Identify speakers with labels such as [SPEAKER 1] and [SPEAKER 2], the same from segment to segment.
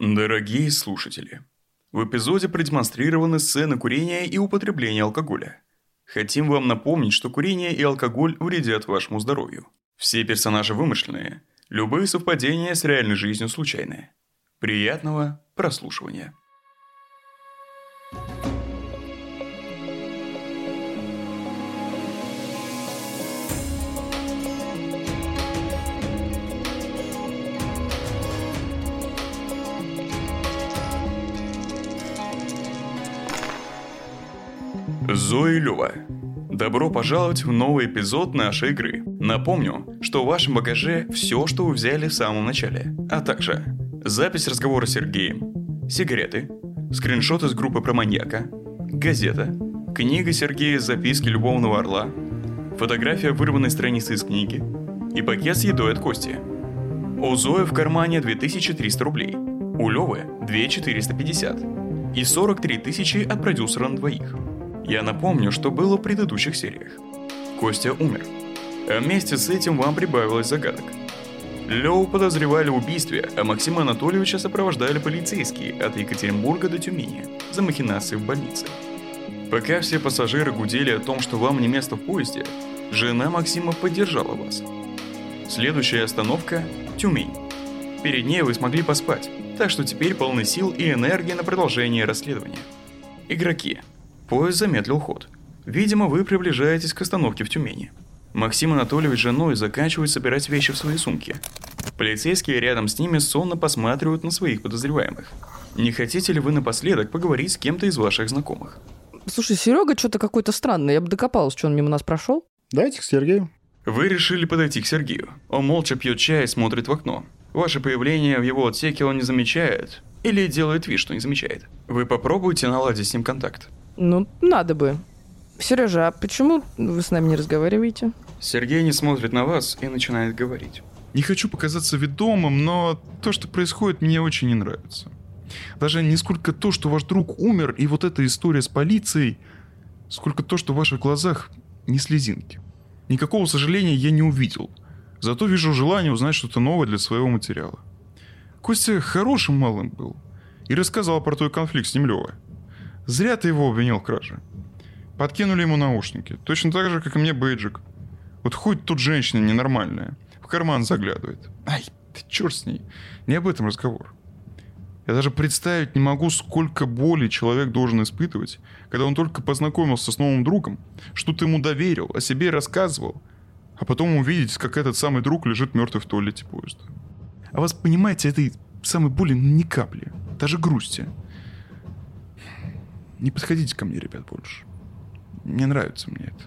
[SPEAKER 1] Дорогие слушатели, в эпизоде продемонстрированы сцены курения и употребления алкоголя. Хотим вам напомнить, что курение и алкоголь вредят вашему здоровью. Все персонажи вымышленные, любые совпадения с реальной жизнью случайные. Приятного прослушивания. Зои Лёва. Добро пожаловать в новый эпизод нашей игры. Напомню, что в вашем багаже все, что вы взяли в самом начале, а также запись разговора с Сергеем, сигареты, скриншот из группы про маньяка, газета, книга Сергея «Записки любовного орла», фотография вырванной страницы из книги и пакет с едой от Кости. У Зои в кармане 2300 рублей, у Лёвы 2450 и 43 тысячи от продюсера на двоих – я напомню, что было в предыдущих сериях. Костя умер. А вместе с этим вам прибавилось загадок. Леву подозревали в убийстве, а Максима Анатольевича сопровождали полицейские от Екатеринбурга до Тюмени за махинации в больнице. Пока все пассажиры гудели о том, что вам не место в поезде, жена Максима поддержала вас. Следующая остановка – Тюмень. Перед ней вы смогли поспать, так что теперь полны сил и энергии на продолжение расследования. Игроки – Поезд замедлил ход. Видимо, вы приближаетесь к остановке в Тюмени. Максим Анатольевич с женой заканчивают собирать вещи в свои сумки. Полицейские рядом с ними сонно посматривают на своих подозреваемых. Не хотите ли вы напоследок поговорить с кем-то из ваших знакомых?
[SPEAKER 2] Слушай, Серега что-то какой-то странный. Я бы докопалась, что он мимо нас прошел.
[SPEAKER 3] Дайте к Сергею.
[SPEAKER 1] Вы решили подойти к Сергею. Он молча пьет чай и смотрит в окно. Ваше появление в его отсеке он не замечает. Или делает вид, что не замечает. Вы попробуйте наладить с ним контакт.
[SPEAKER 2] Ну, надо бы. Сережа, а почему вы с нами не разговариваете?
[SPEAKER 1] Сергей не смотрит на вас и начинает говорить.
[SPEAKER 4] Не хочу показаться ведомым, но то, что происходит, мне очень не нравится. Даже не сколько то, что ваш друг умер, и вот эта история с полицией, сколько то, что в ваших глазах не слезинки. Никакого сожаления я не увидел. Зато вижу желание узнать что-то новое для своего материала. Костя хорошим малым был. И рассказал про твой конфликт с ним Левой. Зря ты его обвинил в краже. Подкинули ему наушники. Точно так же, как и мне бейджик. Вот хоть тут женщина ненормальная. В карман заглядывает. Ай, ты черт с ней. Не об этом разговор. Я даже представить не могу, сколько боли человек должен испытывать, когда он только познакомился с новым другом, что-то ему доверил, о себе рассказывал, а потом увидеть, как этот самый друг лежит мертвый в туалете поезда. А вас, понимаете, этой самой боли ни капли, даже грусти. Не подходите ко мне, ребят, больше. Не нравится мне это.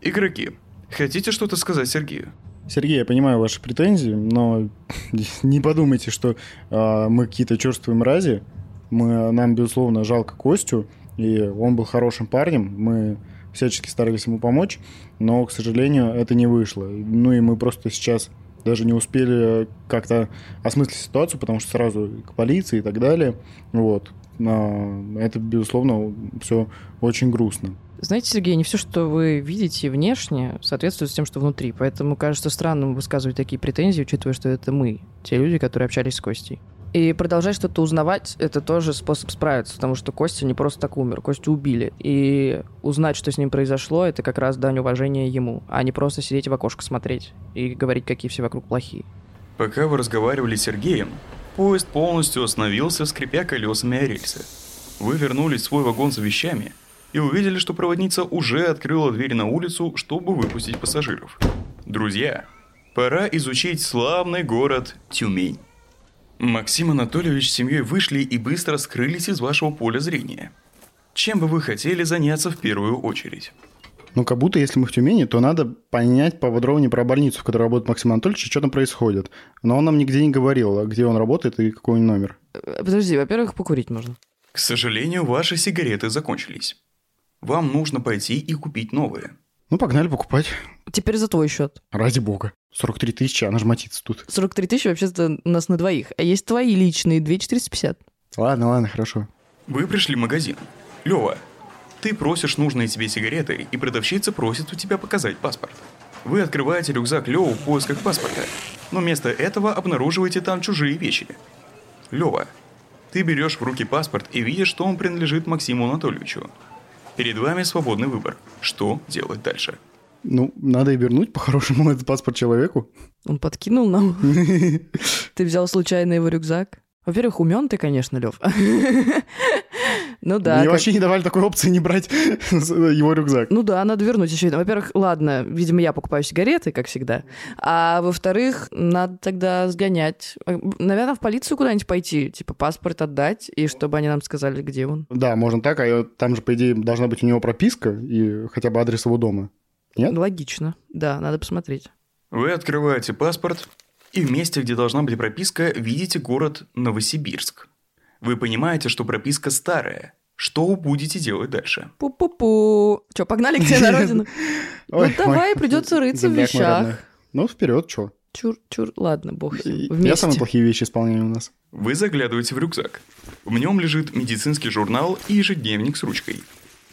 [SPEAKER 1] Игроки, хотите что-то сказать Сергею?
[SPEAKER 3] Сергей, я понимаю ваши претензии, но не подумайте, что э, мы какие-то черствые мрази. Мы, нам, безусловно, жалко Костю, и он был хорошим парнем. Мы всячески старались ему помочь, но, к сожалению, это не вышло. Ну и мы просто сейчас даже не успели как-то осмыслить ситуацию, потому что сразу к полиции и так далее. Вот. Это, безусловно, все очень грустно.
[SPEAKER 2] Знаете, Сергей, не все, что вы видите внешне, соответствует с тем, что внутри. Поэтому кажется странным высказывать такие претензии, учитывая, что это мы, те люди, которые общались с Костей. И продолжать что-то узнавать — это тоже способ справиться, потому что Костя не просто так умер, Костю убили. И узнать, что с ним произошло, это как раз дань уважения ему, а не просто сидеть в окошко смотреть и говорить, какие все вокруг плохие.
[SPEAKER 1] Пока вы разговаривали с Сергеем, Поезд полностью остановился, скрипя колесами о рельсы. Вы вернулись в свой вагон за вещами и увидели, что проводница уже открыла дверь на улицу, чтобы выпустить пассажиров. Друзья, пора изучить славный город Тюмень. Максим Анатольевич с семьей вышли и быстро скрылись из вашего поля зрения. Чем бы вы хотели заняться в первую очередь?
[SPEAKER 3] Ну, как будто, если мы в Тюмени, то надо понять поподробнее про больницу, в которой работает Максим Анатольевич, и что там происходит. Но он нам нигде не говорил, где он работает и какой номер.
[SPEAKER 2] Э, подожди, во-первых, покурить можно.
[SPEAKER 1] К сожалению, ваши сигареты закончились. Вам нужно пойти и купить новые.
[SPEAKER 3] Ну, погнали покупать.
[SPEAKER 2] Теперь за твой счет.
[SPEAKER 3] Ради бога. 43 тысячи, она же матится тут.
[SPEAKER 2] 43 тысячи вообще-то у нас на двоих. А есть твои личные, 2450.
[SPEAKER 3] Ладно, ладно, хорошо.
[SPEAKER 1] Вы пришли в магазин. Лёва, ты просишь нужные тебе сигареты, и продавщица просит у тебя показать паспорт. Вы открываете рюкзак Лёва в поисках паспорта, но вместо этого обнаруживаете там чужие вещи. Лёва, Ты берешь в руки паспорт и видишь, что он принадлежит Максиму Анатольевичу. Перед вами свободный выбор. Что делать дальше?
[SPEAKER 3] Ну, надо и вернуть по-хорошему этот паспорт человеку.
[SPEAKER 2] Он подкинул нам. Ты взял случайно его рюкзак? Во-первых, умен ты, конечно, Лев. Ну да.
[SPEAKER 3] Мне
[SPEAKER 2] как-
[SPEAKER 3] вообще не давали такой опции не брать его рюкзак.
[SPEAKER 2] Ну да, надо вернуть еще. Во-первых, ладно, видимо, я покупаю сигареты, как всегда. А во-вторых, надо тогда сгонять. Наверное, в полицию куда-нибудь пойти, типа паспорт отдать, и чтобы они нам сказали, где он.
[SPEAKER 3] Да, можно так, а там же, по идее, должна быть у него прописка и хотя бы адрес его дома. Нет?
[SPEAKER 2] Логично. Да, надо посмотреть.
[SPEAKER 1] Вы открываете паспорт, и в месте, где должна быть прописка, видите город Новосибирск. Вы понимаете, что прописка старая. Что будете делать дальше?
[SPEAKER 2] Пу-пу-пу. Че, погнали к тебе на родину? Ну давай, придется рыться в вещах.
[SPEAKER 3] Ну, вперед, что?
[SPEAKER 2] Чур-чур, ладно, бог.
[SPEAKER 3] Я самые плохие вещи исполняю у нас.
[SPEAKER 1] Вы заглядываете в рюкзак. В нем лежит медицинский журнал и ежедневник с ручкой.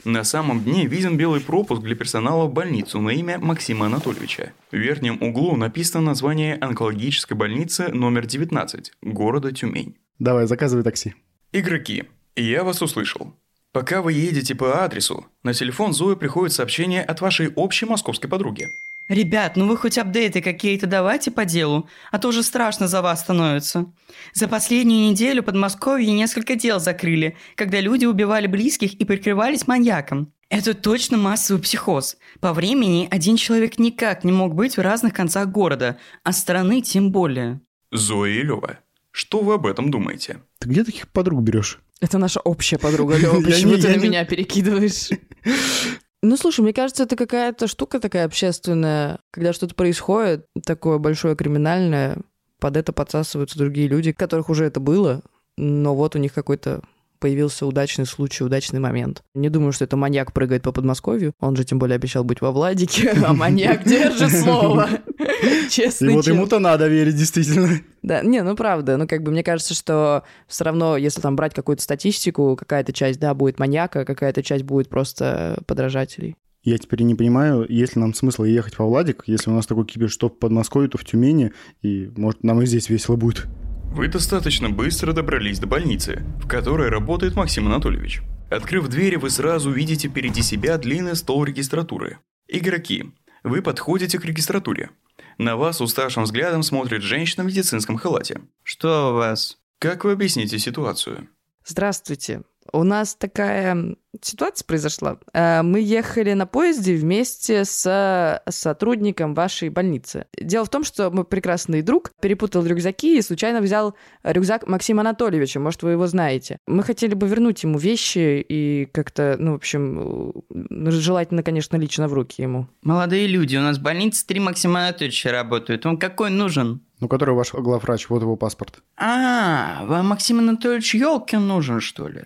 [SPEAKER 1] На самом дне виден белый пропуск для персонала в больницу на имя Максима Анатольевича. В верхнем углу написано название онкологической больницы номер 19 города Тюмень.
[SPEAKER 3] Давай, заказывай такси.
[SPEAKER 1] Игроки, я вас услышал. Пока вы едете по адресу, на телефон Зои приходит сообщение от вашей общей московской подруги.
[SPEAKER 5] Ребят, ну вы хоть апдейты какие-то давайте по делу, а то уже страшно за вас становится. За последнюю неделю Подмосковье несколько дел закрыли, когда люди убивали близких и прикрывались маньяком. Это точно массовый психоз. По времени один человек никак не мог быть в разных концах города, а страны тем более.
[SPEAKER 1] Зоя и Лёва, что вы об этом думаете?
[SPEAKER 3] Ты где таких подруг берешь?
[SPEAKER 2] Это наша общая подруга, Лёва. Почему ты на меня перекидываешь? Ну, слушай, мне кажется, это какая-то штука такая общественная, когда что-то происходит, такое большое криминальное, под это подсасываются другие люди, у которых уже это было, но вот у них какой-то появился удачный случай, удачный момент. Не думаю, что это маньяк прыгает по Подмосковью. Он же тем более обещал быть во Владике, а маньяк держит слово.
[SPEAKER 3] И
[SPEAKER 2] Честный
[SPEAKER 3] вот ему-то надо верить, действительно.
[SPEAKER 2] Да, не, ну правда, ну как бы мне кажется, что все равно, если там брать какую-то статистику, какая-то часть, да, будет маньяка, какая-то часть будет просто подражателей.
[SPEAKER 3] Я теперь не понимаю, есть ли нам смысл ехать во Владик, если у нас такой кипиш, что в Подмосковье, то в Тюмени, и, может, нам и здесь весело будет.
[SPEAKER 1] Вы достаточно быстро добрались до больницы, в которой работает Максим Анатольевич. Открыв двери, вы сразу видите впереди себя длинный стол регистратуры. Игроки, вы подходите к регистратуре. На вас уставшим взглядом смотрит женщина в медицинском халате.
[SPEAKER 5] Что у вас?
[SPEAKER 1] Как вы объясните ситуацию?
[SPEAKER 2] Здравствуйте. У нас такая ситуация произошла. Э, Мы ехали на поезде вместе с сотрудником вашей больницы. Дело в том, что мой прекрасный друг перепутал рюкзаки и случайно взял рюкзак Максима Анатольевича. Может, вы его знаете. Мы хотели бы вернуть ему вещи и как-то, ну, в общем, э, желательно, конечно, лично в руки ему.
[SPEAKER 5] Молодые люди, у нас в больнице три Максима Анатольевича работают. Вам какой нужен?
[SPEAKER 3] Ну, который ваш главврач, вот его паспорт.
[SPEAKER 5] А, вам Максим Анатольевич Елкин нужен, что ли?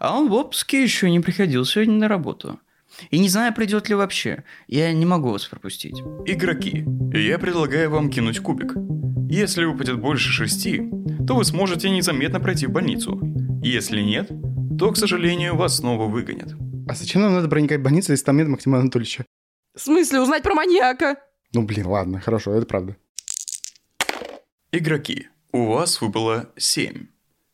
[SPEAKER 5] А он в отпуске еще не приходил сегодня на работу. И не знаю, придет ли вообще. Я не могу вас пропустить.
[SPEAKER 1] Игроки, я предлагаю вам кинуть кубик. Если выпадет больше шести, то вы сможете незаметно пройти в больницу. Если нет, то, к сожалению, вас снова выгонят.
[SPEAKER 3] А зачем нам надо проникать в больницу, если там нет Максима Анатольевича?
[SPEAKER 2] В смысле, узнать про маньяка?
[SPEAKER 3] Ну, блин, ладно, хорошо, это правда.
[SPEAKER 1] Игроки, у вас выпало 7.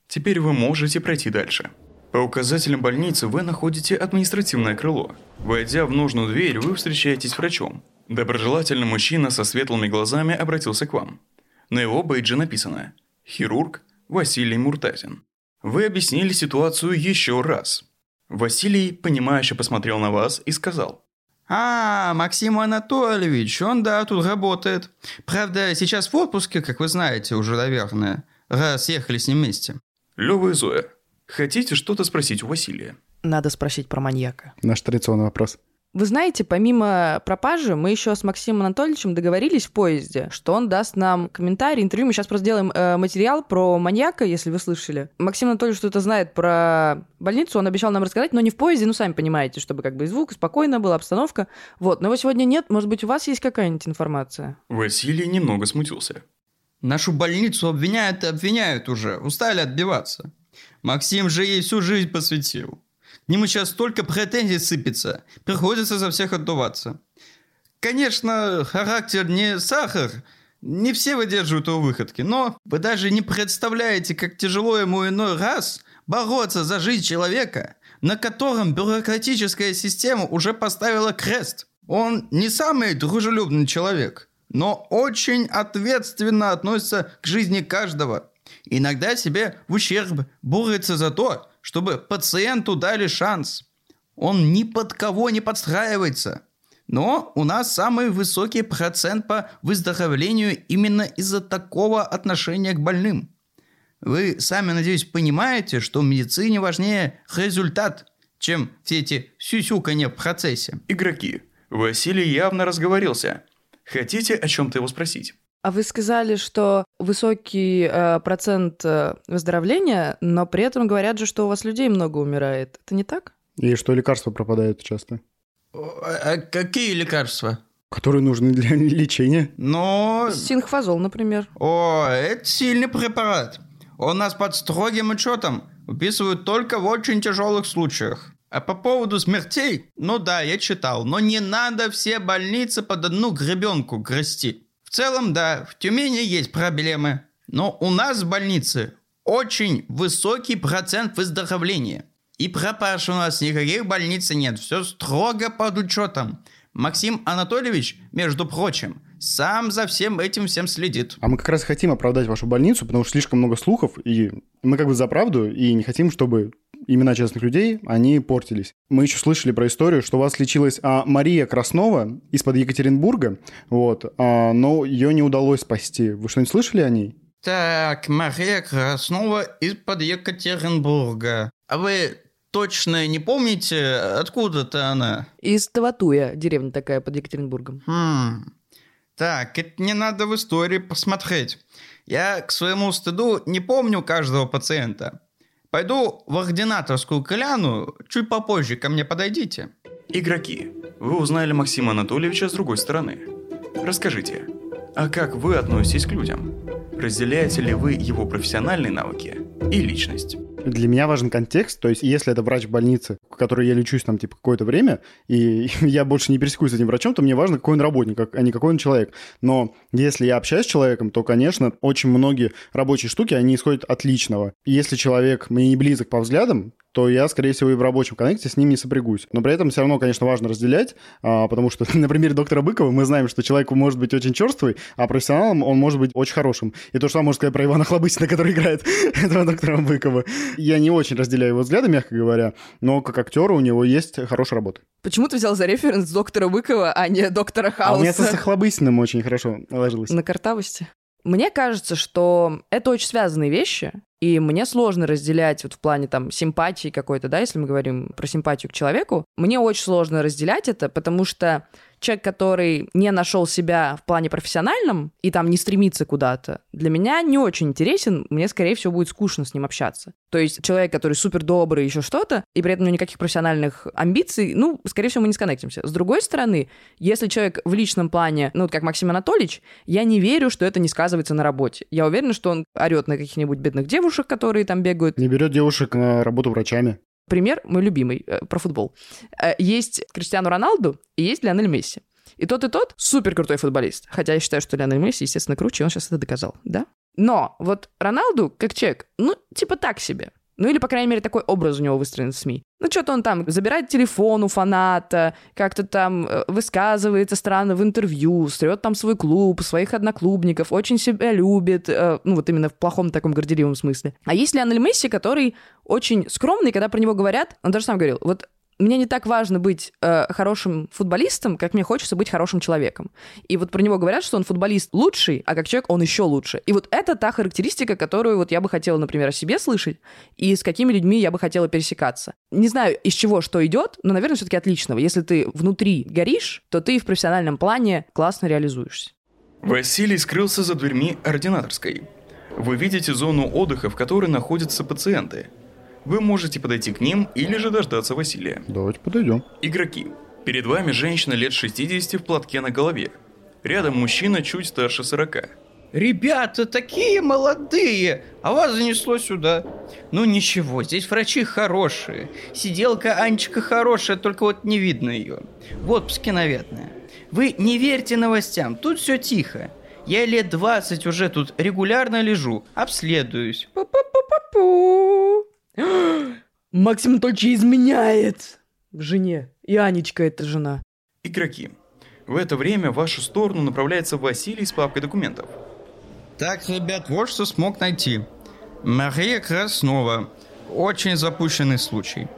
[SPEAKER 1] Теперь вы можете пройти дальше. По указателям больницы вы находите административное крыло. Войдя в нужную дверь, вы встречаетесь с врачом. Доброжелательный мужчина со светлыми глазами обратился к вам. На его бейдже написано «Хирург Василий Муртазин». Вы объяснили ситуацию еще раз. Василий, понимающе посмотрел на вас и сказал
[SPEAKER 5] А, Максим Анатольевич, он, да, тут работает. Правда, сейчас в отпуске, как вы знаете уже, наверное, раз ехали с ним вместе.
[SPEAKER 1] «Лёва и Зоя, хотите что-то спросить у Василия?»
[SPEAKER 2] Надо спросить про маньяка.
[SPEAKER 3] Наш традиционный вопрос.
[SPEAKER 2] Вы знаете, помимо пропажи, мы еще с Максимом Анатольевичем договорились в поезде, что он даст нам комментарий, интервью. Мы сейчас просто сделаем э, материал про маньяка, если вы слышали. Максим Анатольевич что-то знает про больницу, он обещал нам рассказать, но не в поезде, ну, сами понимаете, чтобы как бы и звук, и спокойно была обстановка. Вот, но его сегодня нет. Может быть, у вас есть какая-нибудь информация?
[SPEAKER 1] Василий немного смутился.
[SPEAKER 5] Нашу больницу обвиняют и обвиняют уже, устали отбиваться. Максим же ей всю жизнь посвятил. К нему сейчас столько претензий сыпется, приходится за всех отдуваться. Конечно, характер не сахар, Не все выдерживают его выходки, но вы даже не представляете, как тяжело ему иной раз бороться за жизнь человека, на котором бюрократическая система уже поставила крест. Он не самый дружелюбный человек, но очень ответственно относится к жизни каждого. Иногда себе в ущерб борется за то, чтобы пациенту дали шанс. Он ни под кого не подстраивается. Но у нас самый высокий процент по выздоровлению именно из-за такого отношения к больным. Вы сами, надеюсь, понимаете, что в медицине важнее результат, чем все эти сюсюканье в процессе.
[SPEAKER 1] Игроки. Василий явно разговорился. Хотите о чем-то его спросить?
[SPEAKER 2] А вы сказали, что высокий э, процент э, выздоровления, но при этом говорят же, что у вас людей много умирает. Это не так?
[SPEAKER 3] И что лекарства пропадают часто,
[SPEAKER 5] А- а какие лекарства?
[SPEAKER 3] которые нужны для лечения.
[SPEAKER 5] Но...
[SPEAKER 2] Синхфазол, например.
[SPEAKER 5] О, это сильный препарат. Он нас под строгим учетом выписывают только в очень тяжелых случаях. А по поводу смертей, ну да, я читал, но не надо все больницы под одну гребенку грести. В целом, да, в Тюмени есть проблемы, но у нас в больнице очень высокий процент выздоровления. И пропаж у нас никаких больниц нет, все строго под учетом. Максим Анатольевич, между прочим, сам за всем этим всем следит.
[SPEAKER 3] А мы как раз хотим оправдать вашу больницу, потому что слишком много слухов, и мы как бы за правду, и не хотим, чтобы имена частных людей, они портились. Мы еще слышали про историю, что у вас лечилась а, Мария Краснова из-под Екатеринбурга, вот, а, но ее не удалось спасти. Вы что-нибудь слышали о ней?
[SPEAKER 5] Так, Мария Краснова из-под Екатеринбурга. А вы точно не помните, откуда-то она?
[SPEAKER 2] Из Таватуя, деревня такая под Екатеринбургом.
[SPEAKER 5] Хм. Так, это не надо в истории посмотреть. Я к своему стыду не помню каждого пациента. Пойду в ординаторскую кляну, чуть попозже ко мне подойдите.
[SPEAKER 1] Игроки. Вы узнали Максима Анатольевича с другой стороны. Расскажите, а как вы относитесь к людям? Разделяете ли вы его профессиональные навыки и личность?
[SPEAKER 3] Для меня важен контекст, то есть если это врач в больнице, в которой я лечусь там типа какое-то время, и я больше не пересекусь с этим врачом, то мне важно, какой он работник, а не какой он человек. Но если я общаюсь с человеком, то, конечно, очень многие рабочие штуки, они исходят от личного. Если человек мне не близок по взглядам, то я, скорее всего, и в рабочем коннекте с ним не сопрягусь. Но при этом все равно, конечно, важно разделять, а, потому что на примере доктора Быкова мы знаем, что человек может быть очень черствый, а профессионалом он может быть очень хорошим. И то же самое можно сказать про Ивана Хлобыстина, который играет этого доктора Быкова. Я не очень разделяю его взгляды, мягко говоря, но как актера у него есть хорошая работа.
[SPEAKER 2] Почему ты взял за референс доктора Быкова, а не доктора
[SPEAKER 3] А у меня со
[SPEAKER 2] Хауса?
[SPEAKER 3] Хлобыстиным очень хорошо ложилось.
[SPEAKER 2] На картавости. Мне кажется, что это очень связанные вещи, и мне сложно разделять вот в плане там симпатии какой-то, да, если мы говорим про симпатию к человеку, мне очень сложно разделять это, потому что человек, который не нашел себя в плане профессиональном и там не стремится куда-то, для меня не очень интересен, мне, скорее всего, будет скучно с ним общаться. То есть человек, который супер добрый, еще что-то, и при этом у него никаких профессиональных амбиций, ну, скорее всего, мы не сконнектимся. С другой стороны, если человек в личном плане, ну, как Максим Анатольевич, я не верю, что это не сказывается на работе. Я уверена, что он орет на каких-нибудь бедных девушек, которые там бегают.
[SPEAKER 3] Не берет девушек на работу врачами.
[SPEAKER 2] Пример мой любимый э, про футбол. Э, есть Криштиану Роналду и есть Лионель Месси. И тот, и тот супер крутой футболист. Хотя я считаю, что Лионель Месси, естественно, круче, и он сейчас это доказал, да? Но вот Роналду, как человек, ну, типа так себе. Ну, или, по крайней мере, такой образ у него выстроен в СМИ. Ну, что-то он там забирает телефон у фаната, как-то там э, высказывается странно в интервью, стрет там свой клуб, своих одноклубников, очень себя любит, э, ну, вот именно в плохом таком горделивом смысле. А есть Лионель Месси, который очень скромный, когда про него говорят, он даже сам говорил, вот мне не так важно быть э, хорошим футболистом, как мне хочется быть хорошим человеком. И вот про него говорят, что он футболист лучший, а как человек он еще лучше. И вот это та характеристика, которую вот я бы хотела, например, о себе слышать, и с какими людьми я бы хотела пересекаться. Не знаю, из чего что идет, но, наверное, все-таки от личного. Если ты внутри горишь, то ты в профессиональном плане классно реализуешься.
[SPEAKER 1] Василий скрылся за дверьми ординаторской. Вы видите зону отдыха, в которой находятся пациенты. Вы можете подойти к ним или же дождаться Василия.
[SPEAKER 3] Давайте подойдем.
[SPEAKER 1] Игроки. Перед вами женщина лет 60 в платке на голове. Рядом мужчина чуть старше 40.
[SPEAKER 5] Ребята, такие молодые, а вас занесло сюда. Ну ничего, здесь врачи хорошие. Сиделка Анечка хорошая, только вот не видно ее. В отпуске, наверное. Вы не верьте новостям, тут все тихо. Я лет 20 уже тут регулярно лежу, обследуюсь.
[SPEAKER 2] Пу-пу-пу-пу. Максим Анатольевич изменяет жене. И Анечка это жена.
[SPEAKER 1] Игроки. В это время в вашу сторону направляется Василий с папкой документов.
[SPEAKER 5] Так, ребят, вот что смог найти. Мария Краснова. Очень запущенный случай.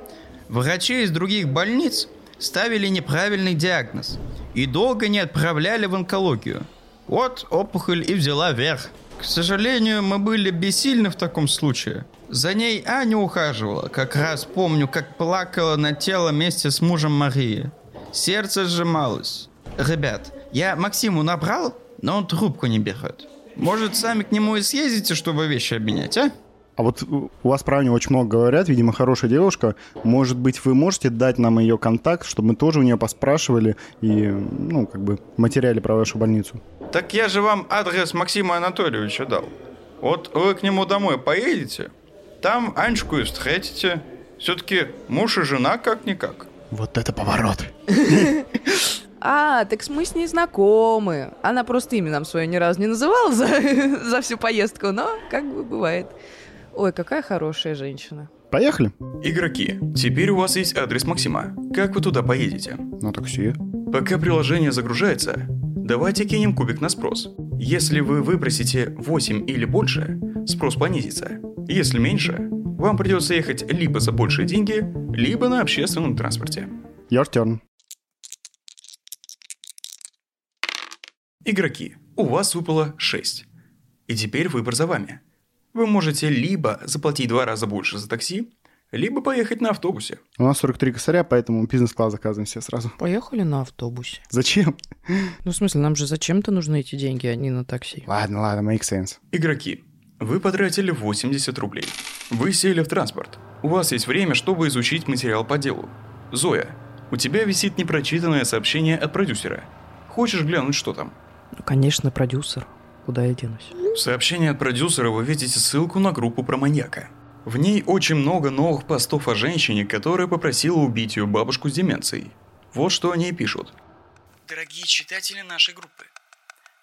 [SPEAKER 5] Врачи из других больниц ставили неправильный диагноз и долго не отправляли в онкологию. Вот опухоль и взяла верх. К сожалению, мы были бессильны в таком случае. За ней Аня ухаживала. Как раз помню, как плакала на тело вместе с мужем Марии. Сердце сжималось. Ребят, я Максиму набрал, но он трубку не берет. Может, сами к нему и съездите, чтобы вещи обменять, а?
[SPEAKER 3] А вот у вас про Аню очень много говорят, видимо, хорошая девушка. Может быть, вы можете дать нам ее контакт, чтобы мы тоже у нее поспрашивали и, ну, как бы, в материале про вашу больницу?
[SPEAKER 1] Так я же вам адрес Максима Анатольевича дал. Вот вы к нему домой поедете, там Анечку и встретите. Все-таки муж и жена как-никак.
[SPEAKER 3] Вот это поворот.
[SPEAKER 2] А, так мы с ней знакомы. Она просто имя нам свое ни разу не называла за, за всю поездку, но как бы бывает. Ой, какая хорошая женщина.
[SPEAKER 3] Поехали?
[SPEAKER 1] Игроки, теперь у вас есть адрес Максима. Как вы туда поедете?
[SPEAKER 3] На такси.
[SPEAKER 1] Пока приложение загружается, давайте кинем кубик на спрос. Если вы выбросите 8 или больше, спрос понизится. Если меньше, вам придется ехать либо за большие деньги, либо на общественном транспорте.
[SPEAKER 3] Your turn.
[SPEAKER 1] Игроки, у вас выпало 6. И теперь выбор за вами. Вы можете либо заплатить два раза больше за такси, либо поехать на автобусе.
[SPEAKER 3] У нас 43 косаря, поэтому бизнес-класс заказываем все сразу.
[SPEAKER 2] Поехали на автобусе.
[SPEAKER 3] Зачем?
[SPEAKER 2] Ну, в смысле, нам же зачем-то нужны эти деньги, а не на такси.
[SPEAKER 3] Ладно, ладно, make sense.
[SPEAKER 1] Игроки, вы потратили 80 рублей. Вы сели в транспорт. У вас есть время, чтобы изучить материал по делу. Зоя, у тебя висит непрочитанное сообщение от продюсера. Хочешь глянуть, что там?
[SPEAKER 2] Ну, конечно, продюсер. Куда я денусь?
[SPEAKER 1] В сообщении от продюсера вы видите ссылку на группу про маньяка. В ней очень много новых постов о женщине, которая попросила убить ее бабушку с деменцией. Вот что они пишут.
[SPEAKER 6] Дорогие читатели нашей группы,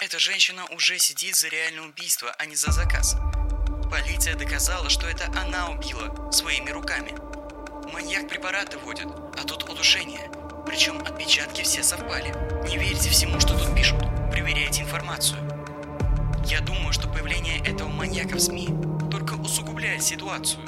[SPEAKER 6] эта женщина уже сидит за реальное убийство, а не за заказ. Полиция доказала, что это она убила своими руками. Маньяк препараты вводит, а тут удушение. Причем отпечатки все совпали. Не верьте всему, что тут пишут. Проверяйте информацию. Я думаю, что появление этого маньяка в СМИ только усугубляет ситуацию.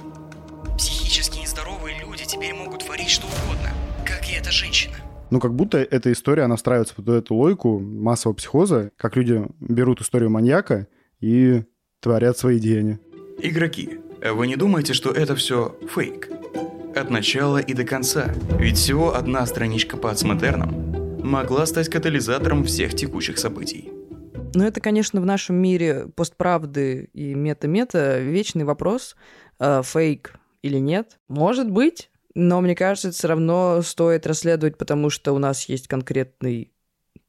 [SPEAKER 6] Психически нездоровые люди теперь могут творить что угодно, как и эта женщина.
[SPEAKER 3] Ну, как будто эта история, она встраивается под эту логику массового психоза, как люди берут историю маньяка и творят свои деяния.
[SPEAKER 1] Игроки, вы не думаете, что это все фейк? От начала и до конца. Ведь всего одна страничка по ацмодернам могла стать катализатором всех текущих событий.
[SPEAKER 2] Ну, это, конечно, в нашем мире постправды и мета-мета вечный вопрос, э, фейк или нет. Может быть, но мне кажется, это все равно стоит расследовать, потому что у нас есть конкретный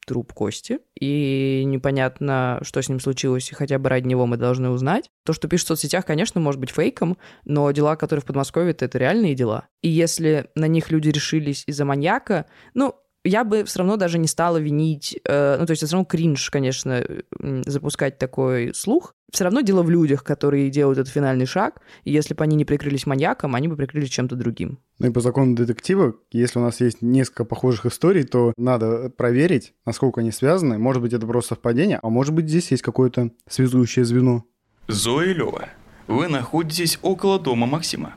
[SPEAKER 2] труп Кости, и непонятно, что с ним случилось, и хотя бы ради него мы должны узнать. То, что пишут в соцсетях, конечно, может быть фейком, но дела, которые в Подмосковье, это, реальные дела. И если на них люди решились из-за маньяка, ну, я бы все равно даже не стала винить, э, ну, то есть это все равно кринж, конечно, запускать такой слух. Все равно дело в людях, которые делают этот финальный шаг, и если бы они не прикрылись маньяком, они бы прикрылись чем-то другим.
[SPEAKER 3] Ну и по закону детектива, если у нас есть несколько похожих историй, то надо проверить, насколько они связаны. Может быть, это просто совпадение, а может быть, здесь есть какое-то связующее звено.
[SPEAKER 1] Зоя и Лёва, вы находитесь около дома Максима.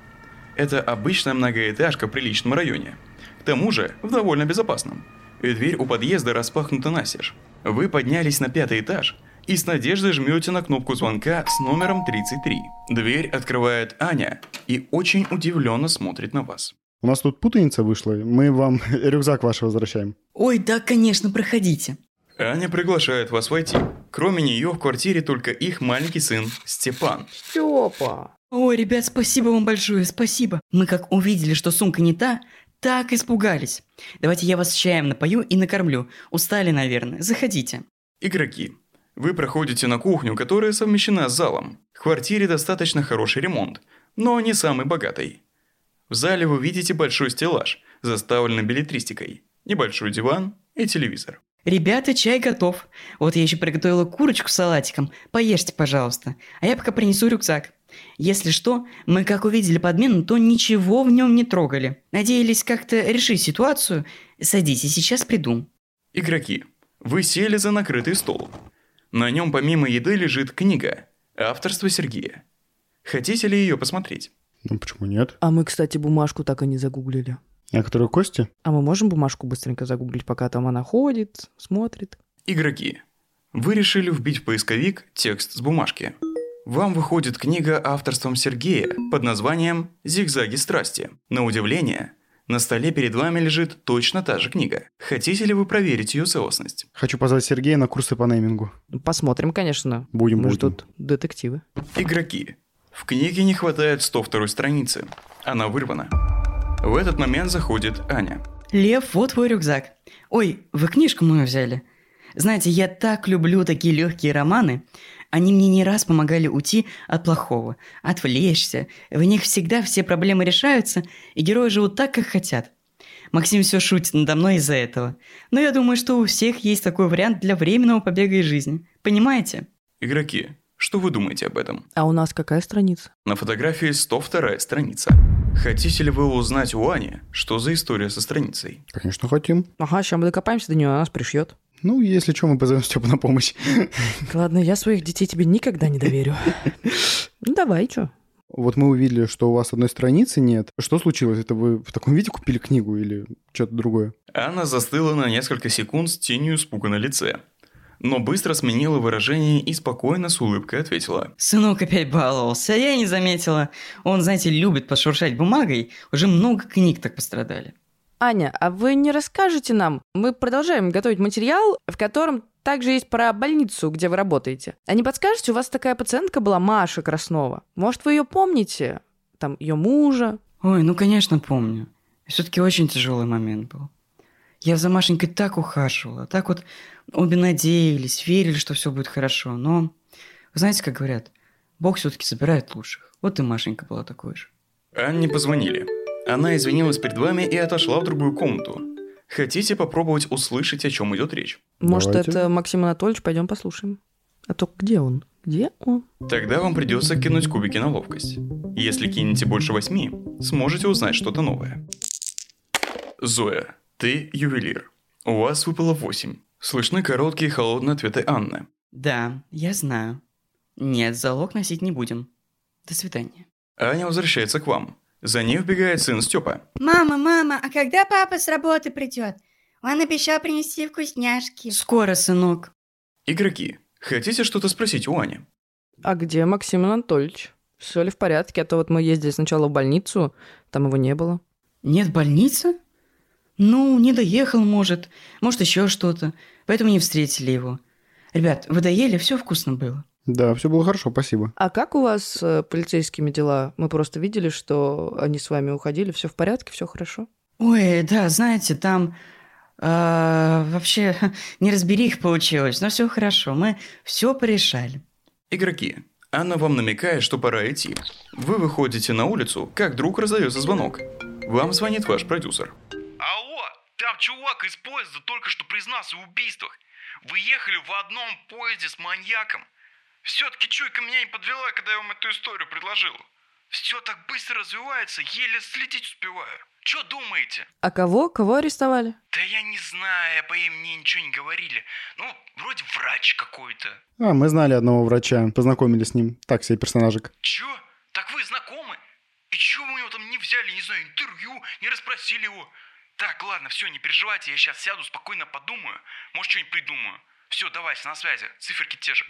[SPEAKER 1] Это обычная многоэтажка в приличном районе. К тому же в довольно безопасном. И дверь у подъезда распахнута настежь. Вы поднялись на пятый этаж и с надеждой жмете на кнопку звонка с номером 33. Дверь открывает Аня и очень удивленно смотрит на вас.
[SPEAKER 3] У нас тут путаница вышла, мы вам рюкзак ваш возвращаем.
[SPEAKER 7] Ой, да, конечно, проходите.
[SPEAKER 1] Аня приглашает вас войти. Кроме нее в квартире только их маленький сын Степан.
[SPEAKER 2] Степа!
[SPEAKER 7] Ой, ребят, спасибо вам большое, спасибо. Мы как увидели, что сумка не та, так испугались. Давайте я вас чаем напою и накормлю. Устали, наверное. Заходите.
[SPEAKER 1] Игроки. Вы проходите на кухню, которая совмещена с залом. В квартире достаточно хороший ремонт, но не самый богатый. В зале вы видите большой стеллаж, заставленный билетристикой, небольшой диван и телевизор.
[SPEAKER 5] Ребята, чай готов. Вот я еще приготовила курочку с салатиком. Поешьте, пожалуйста. А я пока принесу рюкзак. Если что, мы как увидели подмену, то ничего в нем не трогали. Надеялись как-то решить ситуацию. Садитесь, сейчас приду.
[SPEAKER 1] Игроки, вы сели за накрытый стол. На нем помимо еды лежит книга. Авторство Сергея. Хотите ли ее посмотреть?
[SPEAKER 3] Ну, почему нет?
[SPEAKER 2] А мы, кстати, бумажку так и не загуглили.
[SPEAKER 3] А которую Кости?
[SPEAKER 2] А мы можем бумажку быстренько загуглить, пока там она ходит, смотрит?
[SPEAKER 1] Игроки, вы решили вбить в поисковик текст с бумажки. Вам выходит книга авторством Сергея под названием «Зигзаги страсти». На удивление, на столе перед вами лежит точно та же книга. Хотите ли вы проверить ее целостность?
[SPEAKER 3] Хочу позвать Сергея на курсы по неймингу.
[SPEAKER 2] Посмотрим, конечно.
[SPEAKER 3] Будем,
[SPEAKER 2] Мы
[SPEAKER 3] будем.
[SPEAKER 2] тут детективы.
[SPEAKER 1] Игроки. В книге не хватает 102 страницы. Она вырвана. В этот момент заходит Аня.
[SPEAKER 5] Лев, вот твой рюкзак. Ой, вы книжку мою взяли. Знаете, я так люблю такие легкие романы. Они мне не раз помогали уйти от плохого, отвлечься. В них всегда все проблемы решаются, и герои живут так, как хотят. Максим все шутит надо мной из-за этого. Но я думаю, что у всех есть такой вариант для временного побега из жизни. Понимаете?
[SPEAKER 1] Игроки, что вы думаете об этом?
[SPEAKER 2] А у нас какая страница?
[SPEAKER 1] На фотографии 102 страница. Хотите ли вы узнать у Ани, что за история со страницей?
[SPEAKER 3] Конечно, хотим.
[SPEAKER 2] Ага, сейчас мы докопаемся до нее, она нас пришьет.
[SPEAKER 3] Ну, если что, мы позовем Степа на помощь.
[SPEAKER 2] Ладно, я своих детей тебе никогда не доверю. Ну давай, что?
[SPEAKER 3] Вот мы увидели, что у вас одной страницы нет. Что случилось? Это вы в таком виде купили книгу или что-то другое?
[SPEAKER 1] Анна застыла на несколько секунд с тенью испуга на лице. Но быстро сменила выражение и спокойно с улыбкой ответила.
[SPEAKER 5] Сынок опять баловался, а я и не заметила. Он, знаете, любит пошуршать бумагой. Уже много книг так пострадали.
[SPEAKER 2] Аня, а вы не расскажете нам? Мы продолжаем готовить материал, в котором также есть про больницу, где вы работаете. А не подскажете, у вас такая пациентка была Маша Краснова. Может, вы ее помните? Там ее мужа?
[SPEAKER 5] Ой, ну конечно помню. Все-таки очень тяжелый момент был. Я за Машенькой так ухаживала, так вот обе надеялись, верили, что все будет хорошо. Но, вы знаете, как говорят, Бог все-таки собирает лучших. Вот и Машенька была такой же.
[SPEAKER 1] Анне позвонили. Она извинилась перед вами и отошла в другую комнату. Хотите попробовать услышать, о чем идет речь?
[SPEAKER 2] Может,
[SPEAKER 3] Давайте.
[SPEAKER 2] это Максим Анатольевич? Пойдем послушаем. А то где он? Где он?
[SPEAKER 1] Тогда вам придется кинуть кубики на ловкость. Если кинете больше восьми, сможете узнать что-то новое. Зоя, ты ювелир. У вас выпало восемь. Слышны короткие холодные ответы Анны.
[SPEAKER 5] Да, я знаю. Нет, залог носить не будем. До свидания.
[SPEAKER 1] Аня возвращается к вам. За ней вбегает сын Степа.
[SPEAKER 8] Мама, мама, а когда папа с работы придет? Он обещал принести вкусняшки.
[SPEAKER 5] Скоро, сынок.
[SPEAKER 1] Игроки, хотите что-то спросить у Ани?
[SPEAKER 2] А где Максим Анатольевич? Все ли в порядке? А то вот мы ездили сначала в больницу, там его не было.
[SPEAKER 5] Нет больницы? Ну, не доехал, может. Может, еще что-то. Поэтому не встретили его. Ребят, вы доели? Все вкусно было.
[SPEAKER 3] Да, все было хорошо, спасибо.
[SPEAKER 2] А как у вас с э, полицейскими дела? Мы просто видели, что они с вами уходили. Все в порядке, все хорошо?
[SPEAKER 5] Ой, да, знаете, там а, вообще неразберих получилось, но все хорошо, мы все порешали.
[SPEAKER 1] Игроки, Анна вам намекает, что пора идти. Вы выходите на улицу, как вдруг раздается звонок. Вам звонит ваш продюсер.
[SPEAKER 9] Алло, там чувак из поезда только что признался в убийствах. Вы ехали в одном поезде с маньяком. Все-таки чуйка меня не подвела, когда я вам эту историю предложил. Все так быстро развивается, еле следить успеваю. Че думаете?
[SPEAKER 2] А кого? Кого арестовали?
[SPEAKER 9] Да я не знаю, по имени ничего не говорили. Ну, вроде врач какой-то.
[SPEAKER 3] А, мы знали одного врача, познакомились с ним. Так себе персонажик.
[SPEAKER 9] Че? Так вы знакомы? И чего вы у него там не взяли, не знаю, интервью, не расспросили его? Так, ладно, все, не переживайте, я сейчас сяду, спокойно подумаю. Может, что-нибудь придумаю. Все, давайте, на связи, циферки те же.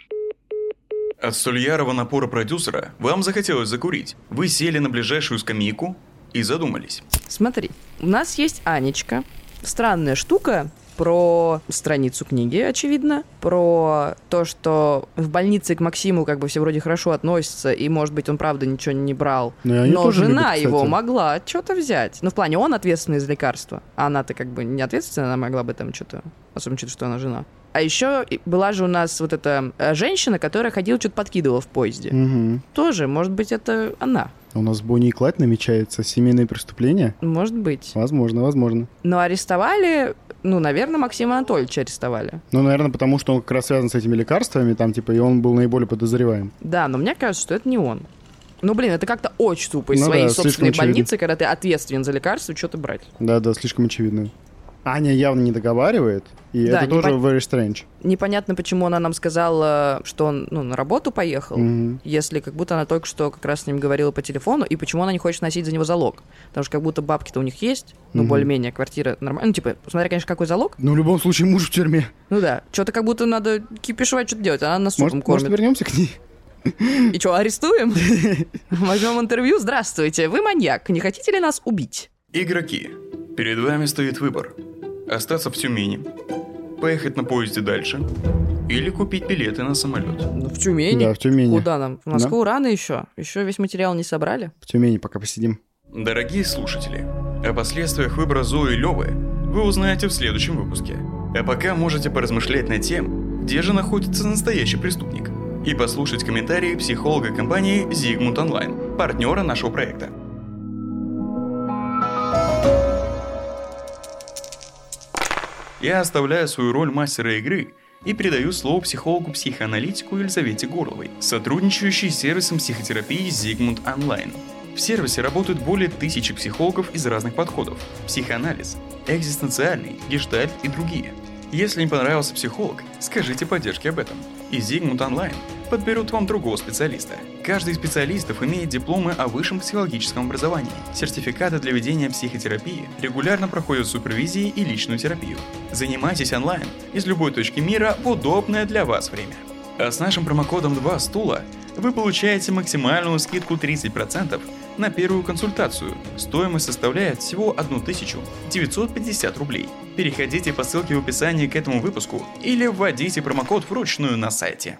[SPEAKER 1] От столь ярого напора продюсера вам захотелось закурить. Вы сели на ближайшую скамейку и задумались.
[SPEAKER 2] Смотри, у нас есть Анечка. Странная штука про страницу книги, очевидно, про то, что в больнице к Максиму как бы все вроде хорошо относятся, и, может быть, он правда ничего не брал.
[SPEAKER 3] Ну,
[SPEAKER 2] Но
[SPEAKER 3] тоже
[SPEAKER 2] жена
[SPEAKER 3] любят,
[SPEAKER 2] его
[SPEAKER 3] кстати.
[SPEAKER 2] могла что-то взять. Ну, в плане, он ответственный за лекарства. А она-то как бы не ответственная, она могла бы там что-то... Особенно что она жена. А еще была же у нас вот эта э, женщина, которая ходила, что-то подкидывала в поезде.
[SPEAKER 3] Угу.
[SPEAKER 2] Тоже, может быть, это она.
[SPEAKER 3] У нас Бонни и Клайд намечается семейное преступление?
[SPEAKER 2] Может быть.
[SPEAKER 3] Возможно, возможно.
[SPEAKER 2] Но арестовали, ну, наверное, Максима Анатольевича арестовали.
[SPEAKER 3] Ну, наверное, потому что он как раз связан с этими лекарствами, там, типа, и он был наиболее подозреваем.
[SPEAKER 2] Да, но мне кажется, что это не он. Ну, блин, это как-то очень тупо из
[SPEAKER 3] Ну
[SPEAKER 2] своей
[SPEAKER 3] да,
[SPEAKER 2] собственной
[SPEAKER 3] очевидно.
[SPEAKER 2] больницы, когда ты ответственен за лекарство, что-то брать.
[SPEAKER 3] Да-да, слишком очевидно. Аня явно не договаривает, и
[SPEAKER 2] Да,
[SPEAKER 3] это тоже
[SPEAKER 2] пон-
[SPEAKER 3] very strange.
[SPEAKER 2] Непонятно, почему она нам сказала, что он ну, на работу поехал,
[SPEAKER 3] Мгм.
[SPEAKER 2] если как будто она только что как раз с ним говорила по телефону, и почему она не хочет носить за него залог. Потому что как будто бабки-то у них есть, ну,
[SPEAKER 3] Мгм.
[SPEAKER 2] более-менее, квартира нормальная. Ну, типа, смотря, конечно, какой залог.
[SPEAKER 3] Ну, в любом случае, муж в тюрьме.
[SPEAKER 2] Ну да, что-то как будто надо кипишевать, что-то делать, а она нас супом
[SPEAKER 3] Может, может,
[SPEAKER 2] кормит.
[SPEAKER 3] вернемся к ней?
[SPEAKER 2] И что, арестуем? Возьмем интервью. Здравствуйте, вы маньяк. Не хотите ли нас убить?
[SPEAKER 1] Игроки, перед вами стоит выбор. Остаться в Тюмени, поехать на поезде дальше или купить билеты на самолет.
[SPEAKER 2] Ну, в Тюмени.
[SPEAKER 3] Да, в Тюмени.
[SPEAKER 2] Куда нам? В Москву рано еще. Еще весь материал не собрали.
[SPEAKER 3] В Тюмени пока посидим.
[SPEAKER 1] Дорогие слушатели, о последствиях выбора Зои и Левы вы узнаете в следующем выпуске. А пока можете поразмышлять над тем, где же находится настоящий преступник, и послушать комментарии психолога компании Zigmund Online, партнера нашего проекта. Я оставляю свою роль мастера игры и передаю слово психологу-психоаналитику Елизавете Горловой, сотрудничающей с сервисом психотерапии Zigmund Online. В сервисе работают более тысячи психологов из разных подходов – психоанализ, экзистенциальный, гештальт и другие. Если не понравился психолог, скажите поддержке об этом. И Zigmund Online подберут вам другого специалиста. Каждый из специалистов имеет дипломы о высшем психологическом образовании, сертификаты для ведения психотерапии, регулярно проходят супервизии и личную терапию. Занимайтесь онлайн из любой точки мира в удобное для вас время. А с нашим промокодом 2 стула вы получаете максимальную скидку 30% на первую консультацию. Стоимость составляет всего 1950 рублей. Переходите по ссылке в описании к этому выпуску или вводите промокод вручную на сайте.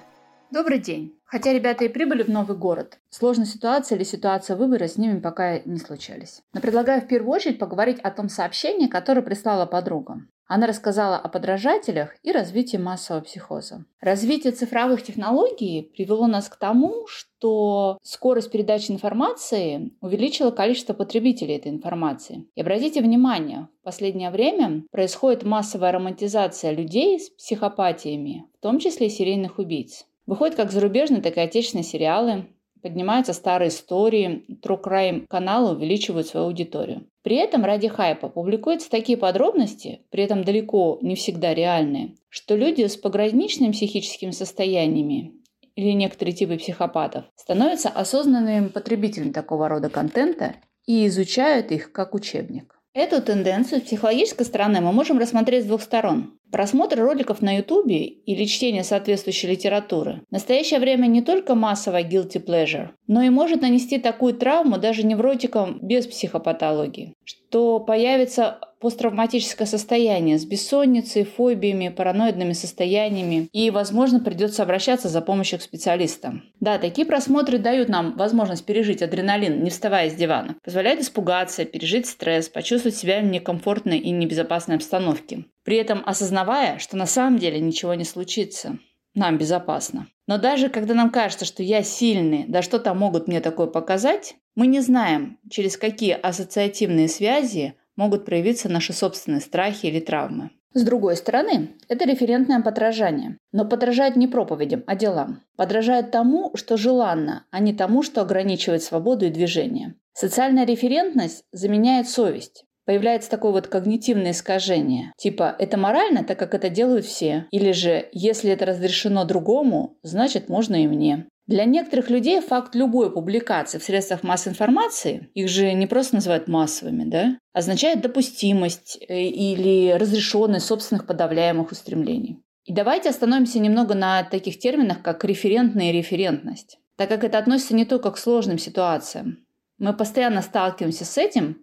[SPEAKER 10] Добрый день. Хотя ребята и прибыли в новый город, сложная ситуация или ситуация выбора с ними пока не случались. Но предлагаю в первую очередь поговорить о том сообщении, которое прислала подруга. Она рассказала о подражателях и развитии массового психоза. Развитие цифровых технологий привело нас к тому, что скорость передачи информации увеличила количество потребителей этой информации. И обратите внимание, в последнее время происходит массовая романтизация людей с психопатиями, в том числе и серийных убийц. Выходят как зарубежные, так и отечественные сериалы, поднимаются старые истории, True Crime каналы увеличивают свою аудиторию. При этом ради хайпа публикуются такие подробности, при этом далеко не всегда реальные, что люди с пограничными психическими состояниями или некоторые типы психопатов становятся осознанными потребителями такого рода контента и изучают их как учебник. Эту тенденцию с психологической стороны мы можем рассмотреть с двух сторон. Просмотр роликов на Ютубе или чтение соответствующей литературы в настоящее время не только массовая guilty pleasure, но и может нанести такую травму даже невротикам без психопатологии, что появится посттравматическое состояние с бессонницей, фобиями, параноидными состояниями, и, возможно, придется обращаться за помощью к специалистам. Да, такие просмотры дают нам возможность пережить адреналин, не вставая с дивана, позволяют испугаться, пережить стресс, почувствовать себя в некомфортной и небезопасной обстановке, при этом осознавая, что на самом деле ничего не случится. Нам безопасно. Но даже когда нам кажется, что я сильный, да что там могут мне такое показать, мы не знаем, через какие ассоциативные связи могут проявиться наши собственные страхи или травмы. С другой стороны, это референтное подражание. Но подражает не проповедям, а делам. Подражает тому, что желанно, а не тому, что ограничивает свободу и движение. Социальная референтность заменяет совесть. Появляется такое вот когнитивное искажение. Типа, это морально, так как это делают все. Или же, если это разрешено другому, значит можно и мне. Для некоторых людей факт любой публикации в средствах массовой информации, их же не просто называют массовыми, да, означает допустимость э, или разрешенность собственных подавляемых устремлений. И давайте остановимся немного на таких терминах, как референтная и референтность, так как это относится не только к сложным ситуациям. Мы постоянно сталкиваемся с этим,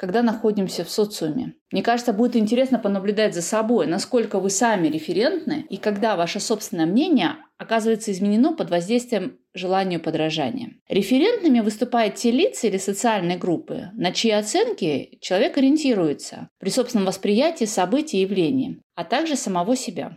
[SPEAKER 10] когда находимся в социуме. Мне кажется, будет интересно понаблюдать за собой, насколько вы сами референтны и когда ваше собственное мнение оказывается изменено под воздействием желанию подражания. Референтными выступают те лица или социальные группы, на чьи оценки человек ориентируется при собственном восприятии событий и явлений, а также самого себя.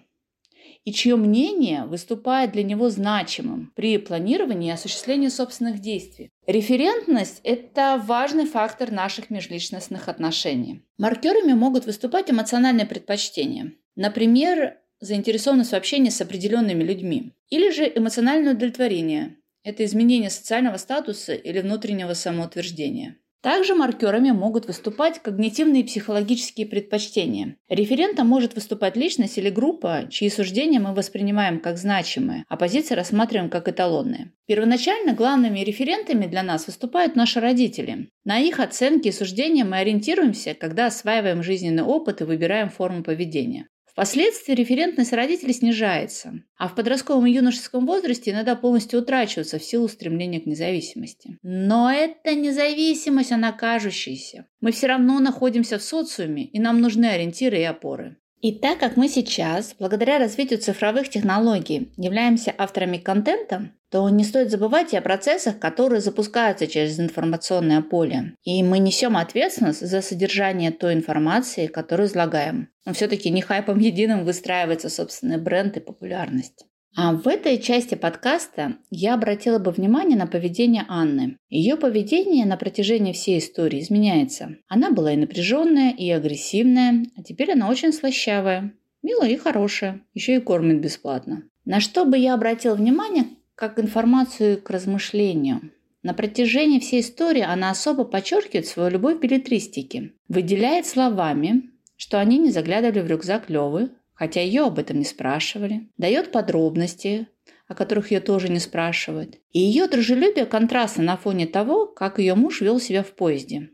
[SPEAKER 10] И чье мнение выступает для него значимым при планировании и осуществлении собственных действий. Референтность – это важный фактор наших межличностных отношений. Маркерами могут выступать эмоциональные предпочтения. Например, заинтересованность в общении с определенными людьми. Или же эмоциональное удовлетворение – это изменение социального статуса или внутреннего самоутверждения. Также маркерами могут выступать когнитивные и психологические предпочтения. Референтом может выступать личность или группа, чьи суждения мы воспринимаем как значимые, а позиции рассматриваем как эталонные. Первоначально главными референтами для нас выступают наши родители. На их оценки и суждения мы ориентируемся, когда осваиваем жизненный опыт и выбираем форму поведения. Впоследствии референтность родителей снижается, а в подростковом и юношеском возрасте иногда полностью утрачивается в силу стремления к независимости. Но эта независимость, она кажущаяся. Мы все равно находимся в социуме, и нам нужны ориентиры и опоры. И так как мы сейчас, благодаря развитию цифровых технологий, являемся авторами контента, то не стоит забывать и о процессах, которые запускаются через информационное поле. И мы несем ответственность за содержание той информации, которую излагаем. Но все-таки не хайпом единым выстраивается собственный бренд и популярность. А в этой части подкаста я обратила бы внимание на поведение Анны. Ее поведение на протяжении всей истории изменяется. Она была и напряженная, и агрессивная, а теперь она очень слащавая, милая и хорошая, еще и кормит бесплатно. На что бы я обратила внимание, как информацию к размышлению. На протяжении всей истории она особо подчеркивает свою любовь к билетристике, выделяет словами, что они не заглядывали в рюкзак Левы, хотя ее об этом не спрашивали, дает подробности, о которых ее тоже не спрашивают. И ее дружелюбие контрастно на фоне того, как ее муж вел себя в поезде,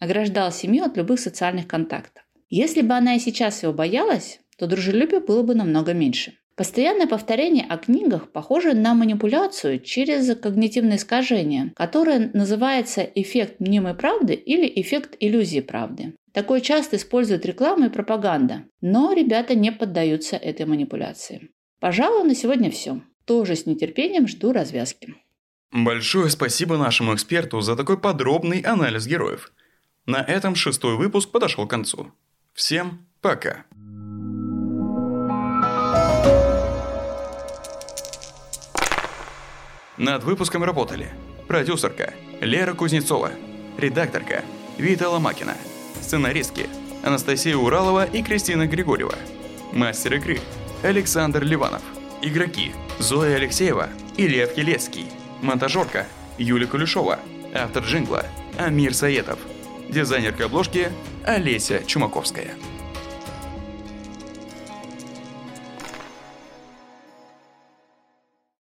[SPEAKER 10] ограждал семью от любых социальных контактов. Если бы она и сейчас его боялась, то дружелюбие было бы намного меньше. Постоянное повторение о книгах похоже на манипуляцию через когнитивное искажение, которое называется эффект мнимой правды или эффект иллюзии правды. Такое часто используют реклама и пропаганда, но ребята не поддаются этой манипуляции. Пожалуй, на сегодня все. Тоже с нетерпением жду развязки.
[SPEAKER 1] Большое спасибо нашему эксперту за такой подробный анализ героев. На этом шестой выпуск подошел к концу. Всем пока! Над выпуском работали продюсерка Лера Кузнецова, редакторка Вита Ломакина, сценаристки Анастасия Уралова и Кристина Григорьева, мастер игры Александр Ливанов, игроки Зоя Алексеева и Лев Елецкий, монтажерка Юлия Кулешова, автор джингла Амир Саетов, дизайнерка обложки Олеся Чумаковская.